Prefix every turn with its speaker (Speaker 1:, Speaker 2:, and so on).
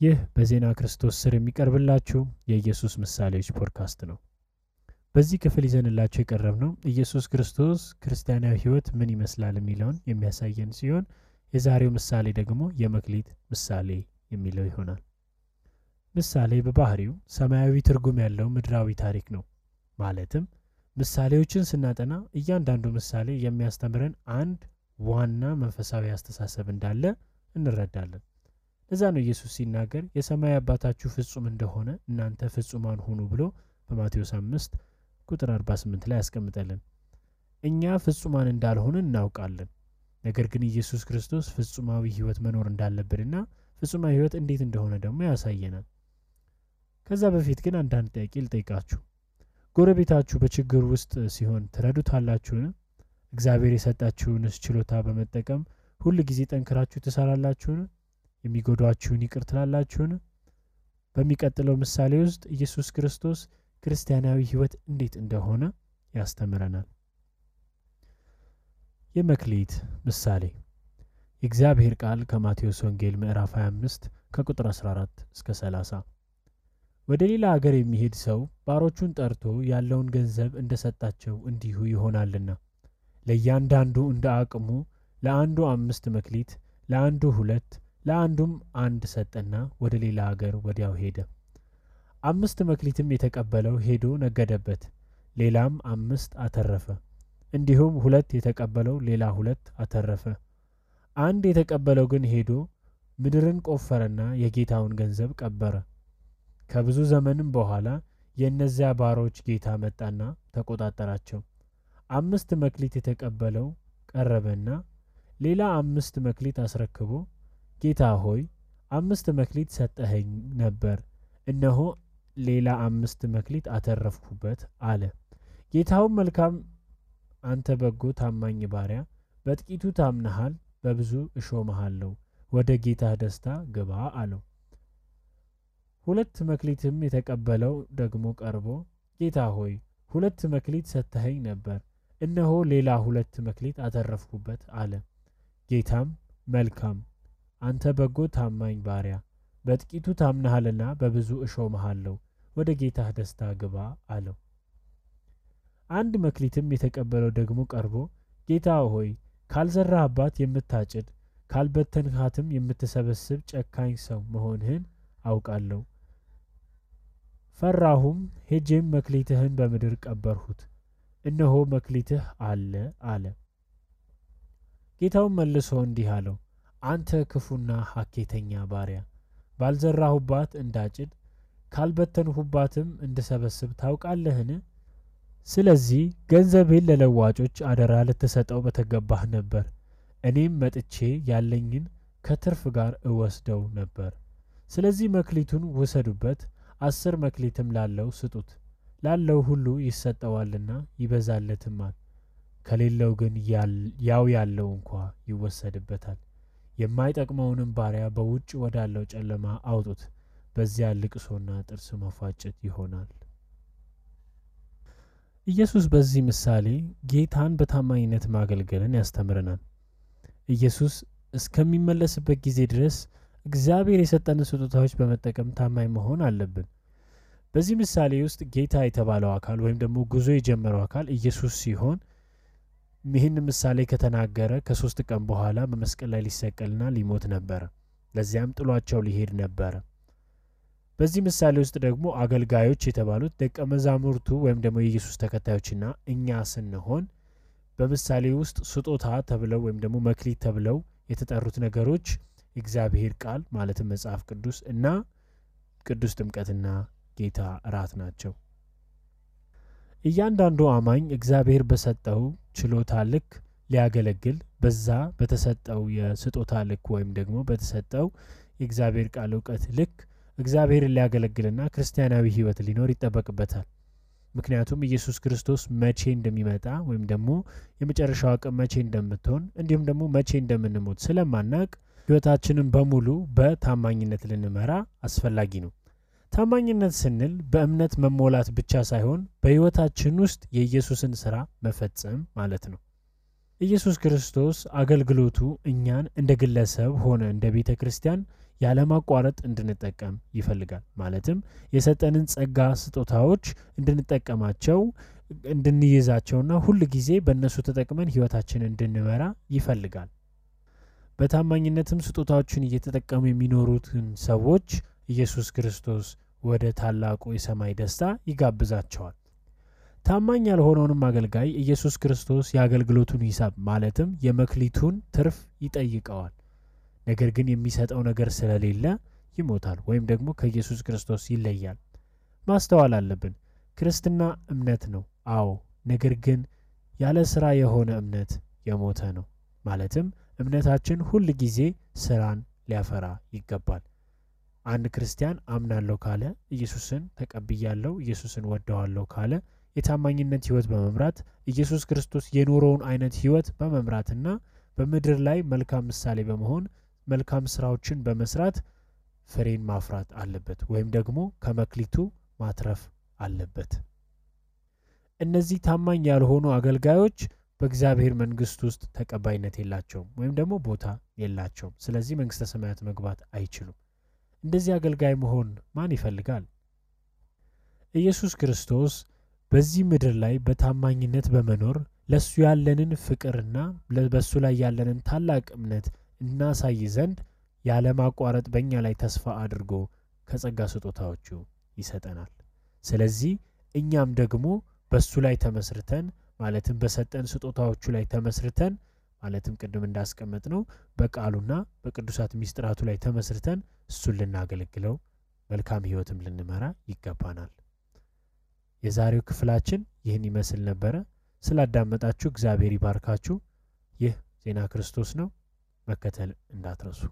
Speaker 1: ይህ በዜና ክርስቶስ ስር የሚቀርብላችሁ የኢየሱስ ምሳሌዎች ፖድካስት ነው። በዚህ ክፍል ይዘንላችሁ የቀረብነው ኢየሱስ ክርስቶስ ክርስቲያናዊ ሕይወት ምን ይመስላል የሚለውን የሚያሳየን ሲሆን የዛሬው ምሳሌ ደግሞ የመክሊት ምሳሌ የሚለው ይሆናል። ምሳሌ በባህሪው ሰማያዊ ትርጉም ያለው ምድራዊ ታሪክ ነው። ማለትም ምሳሌዎችን ስናጠና እያንዳንዱ ምሳሌ የሚያስተምረን አንድ ዋና መንፈሳዊ አስተሳሰብ እንዳለ እንረዳለን። ለዛ ነው ኢየሱስ ሲናገር የሰማይ አባታችሁ ፍጹም እንደሆነ እናንተ ፍጹማን ሁኑ ብሎ በማቴዎስ አምስት ቁጥር 48 ላይ ያስቀምጠልን። እኛ ፍጹማን እንዳልሆንን እናውቃለን። ነገር ግን ኢየሱስ ክርስቶስ ፍጹማዊ ሕይወት መኖር እንዳለብንና ፍጹማዊ ሕይወት እንዴት እንደሆነ ደግሞ ያሳየናል። ከዛ በፊት ግን አንዳንድ ጥያቄ ልጠይቃችሁ። ጎረቤታችሁ በችግር ውስጥ ሲሆን ትረዱታላችሁን? እግዚአብሔር የሰጣችሁንስ ችሎታ በመጠቀም ሁል ጊዜ ጠንክራችሁ ትሰራላችሁን? የሚጎዷችሁን ይቅር ትላላችሁን? በሚቀጥለው ምሳሌ ውስጥ ኢየሱስ ክርስቶስ ክርስቲያናዊ ሕይወት እንዴት እንደሆነ ያስተምረናል። የመክሊት ምሳሌ የእግዚአብሔር ቃል ከማቴዎስ ወንጌል ምዕራፍ 25 ከቁጥር 14 እስከ 30 ወደ ሌላ አገር የሚሄድ ሰው ባሮቹን ጠርቶ ያለውን ገንዘብ እንደሰጣቸው እንዲሁ ይሆናልና ለእያንዳንዱ እንደ አቅሙ ለአንዱ አምስት መክሊት፣ ለአንዱ ሁለት፣ ለአንዱም አንድ ሰጠና ወደ ሌላ አገር ወዲያው ሄደ። አምስት መክሊትም የተቀበለው ሄዶ ነገደበት፣ ሌላም አምስት አተረፈ። እንዲሁም ሁለት የተቀበለው ሌላ ሁለት አተረፈ። አንድ የተቀበለው ግን ሄዶ ምድርን ቆፈረና የጌታውን ገንዘብ ቀበረ። ከብዙ ዘመንም በኋላ የእነዚያ ባሮች ጌታ መጣና ተቆጣጠራቸው። አምስት መክሊት የተቀበለው ቀረበና ሌላ አምስት መክሊት አስረክቦ ጌታ ሆይ አምስት መክሊት ሰጠኸኝ ነበር፣ እነሆ ሌላ አምስት መክሊት አተረፍኩበት አለ። ጌታውም መልካም አንተ በጎ ታማኝ ባሪያ፣ በጥቂቱ ታምነሃል፣ በብዙ እሾምሃለሁ፣ ወደ ጌታህ ደስታ ግባ አለው። ሁለት መክሊትም የተቀበለው ደግሞ ቀርቦ ጌታ ሆይ ሁለት መክሊት ሰጥተኸኝ ነበር፣ እነሆ ሌላ ሁለት መክሊት አተረፍኩበት አለ። ጌታም መልካም አንተ በጎ ታማኝ ባሪያ፣ በጥቂቱ ታምነሃልና በብዙ እሾምሃለሁ፣ ወደ ጌታህ ደስታ ግባ አለው። አንድ መክሊትም የተቀበለው ደግሞ ቀርቦ ጌታ ሆይ ካልዘራህባት የምታጭድ ካልበተንካትም የምትሰበስብ ጨካኝ ሰው መሆንህን አውቃለሁ። ፈራሁም፣ ሄጄም መክሊትህን በምድር ቀበርሁት፣ እነሆ መክሊትህ አለ አለ። ጌታውም መልሶ እንዲህ አለው፣ አንተ ክፉና ሐኬተኛ ባሪያ፣ ባልዘራሁባት እንዳጭድ ካልበተንሁባትም እንድሰበስብ ታውቃለህን? ስለዚህ ገንዘቤን ለለዋጮች አደራ ልትሰጠው በተገባህ ነበር፣ እኔም መጥቼ ያለኝን ከትርፍ ጋር እወስደው ነበር። ስለዚህ መክሊቱን ውሰዱበት፣ አስር መክሊትም ላለው ስጡት፣ ላለው ሁሉ ይሰጠዋልና ይበዛለትማል፣ ከሌለው ግን ያው ያለው እንኳ ይወሰድበታል። የማይጠቅመውንም ባሪያ በውጭ ወዳለው ጨለማ አውጡት፣ በዚያ ልቅሶና ጥርስ መፋጨት ይሆናል። ኢየሱስ በዚህ ምሳሌ ጌታን በታማኝነት ማገልገልን ያስተምረናል። ኢየሱስ እስከሚመለስበት ጊዜ ድረስ እግዚአብሔር የሰጠንን ስጦታዎች በመጠቀም ታማኝ መሆን አለብን። በዚህ ምሳሌ ውስጥ ጌታ የተባለው አካል ወይም ደግሞ ጉዞ የጀመረው አካል ኢየሱስ ሲሆን ይህን ምሳሌ ከተናገረ ከሶስት ቀን በኋላ በመስቀል ላይ ሊሰቀልና ሊሞት ነበረ። ለዚያም ጥሏቸው ሊሄድ ነበረ። በዚህ ምሳሌ ውስጥ ደግሞ አገልጋዮች የተባሉት ደቀ መዛሙርቱ ወይም ደግሞ የኢየሱስ ተከታዮችና እኛ ስንሆን በምሳሌ ውስጥ ስጦታ ተብለው ወይም ደግሞ መክሊት ተብለው የተጠሩት ነገሮች የእግዚአብሔር ቃል ማለትም መጽሐፍ ቅዱስ እና ቅዱስ ጥምቀትና ጌታ እራት ናቸው። እያንዳንዱ አማኝ እግዚአብሔር በሰጠው ችሎታ ልክ ሊያገለግል በዛ በተሰጠው የስጦታ ልክ ወይም ደግሞ በተሰጠው የእግዚአብሔር ቃል እውቀት ልክ እግዚአብሔርን ሊያገለግልና ክርስቲያናዊ ሕይወት ሊኖር ይጠበቅበታል። ምክንያቱም ኢየሱስ ክርስቶስ መቼ እንደሚመጣ ወይም ደግሞ የመጨረሻው ቀን መቼ እንደምትሆን እንዲሁም ደግሞ መቼ እንደምንሞት ስለማናቅ ሕይወታችንን በሙሉ በታማኝነት ልንመራ አስፈላጊ ነው። ታማኝነት ስንል በእምነት መሞላት ብቻ ሳይሆን በሕይወታችን ውስጥ የኢየሱስን ስራ መፈጸም ማለት ነው። ኢየሱስ ክርስቶስ አገልግሎቱ እኛን እንደ ግለሰብ ሆነ እንደ ቤተ ክርስቲያን ያለማቋረጥ እንድንጠቀም ይፈልጋል። ማለትም የሰጠንን ጸጋ ስጦታዎች እንድንጠቀማቸው እንድንይዛቸውና ሁል ጊዜ በእነሱ ተጠቅመን ሕይወታችንን እንድንመራ ይፈልጋል። በታማኝነትም ስጦታዎችን እየተጠቀሙ የሚኖሩትን ሰዎች ኢየሱስ ክርስቶስ ወደ ታላቁ የሰማይ ደስታ ይጋብዛቸዋል። ታማኝ ያልሆነውንም አገልጋይ ኢየሱስ ክርስቶስ የአገልግሎቱን ሂሳብ ማለትም የመክሊቱን ትርፍ ይጠይቀዋል። ነገር ግን የሚሰጠው ነገር ስለሌለ ይሞታል ወይም ደግሞ ከኢየሱስ ክርስቶስ ይለያል። ማስተዋል አለብን። ክርስትና እምነት ነው፣ አዎ። ነገር ግን ያለ ሥራ የሆነ እምነት የሞተ ነው። ማለትም እምነታችን ሁል ጊዜ ስራን ሊያፈራ ይገባል። አንድ ክርስቲያን አምናለሁ ካለ፣ ኢየሱስን ተቀብያለሁ፣ ኢየሱስን ወደዋለሁ ካለ የታማኝነት ሕይወት በመምራት ኢየሱስ ክርስቶስ የኖረውን አይነት ሕይወት በመምራትና በምድር ላይ መልካም ምሳሌ በመሆን መልካም ስራዎችን በመስራት ፍሬን ማፍራት አለበት፣ ወይም ደግሞ ከመክሊቱ ማትረፍ አለበት። እነዚህ ታማኝ ያልሆኑ አገልጋዮች በእግዚአብሔር መንግሥት ውስጥ ተቀባይነት የላቸውም ወይም ደግሞ ቦታ የላቸውም። ስለዚህ መንግሥተ ሰማያት መግባት አይችሉም። እንደዚህ አገልጋይ መሆን ማን ይፈልጋል? ኢየሱስ ክርስቶስ በዚህ ምድር ላይ በታማኝነት በመኖር ለእሱ ያለንን ፍቅርና በእሱ ላይ ያለንን ታላቅ እምነት እናሳይ ዘንድ ያለማቋረጥ በእኛ ላይ ተስፋ አድርጎ ከጸጋ ስጦታዎቹ ይሰጠናል። ስለዚህ እኛም ደግሞ በእሱ ላይ ተመስርተን ማለትም በሰጠን ስጦታዎቹ ላይ ተመስርተን ማለትም ቅድም እንዳስቀመጥ ነው በቃሉና በቅዱሳት ሚስጥራቱ ላይ ተመስርተን እሱን ልናገለግለው መልካም ሕይወትም ልንመራ ይገባናል። የዛሬው ክፍላችን ይህን ይመስል ነበረ። ስላዳመጣችሁ እግዚአብሔር ይባርካችሁ። ይህ ዜና ክርስቶስ ነው። መከተል እንዳትረሱ።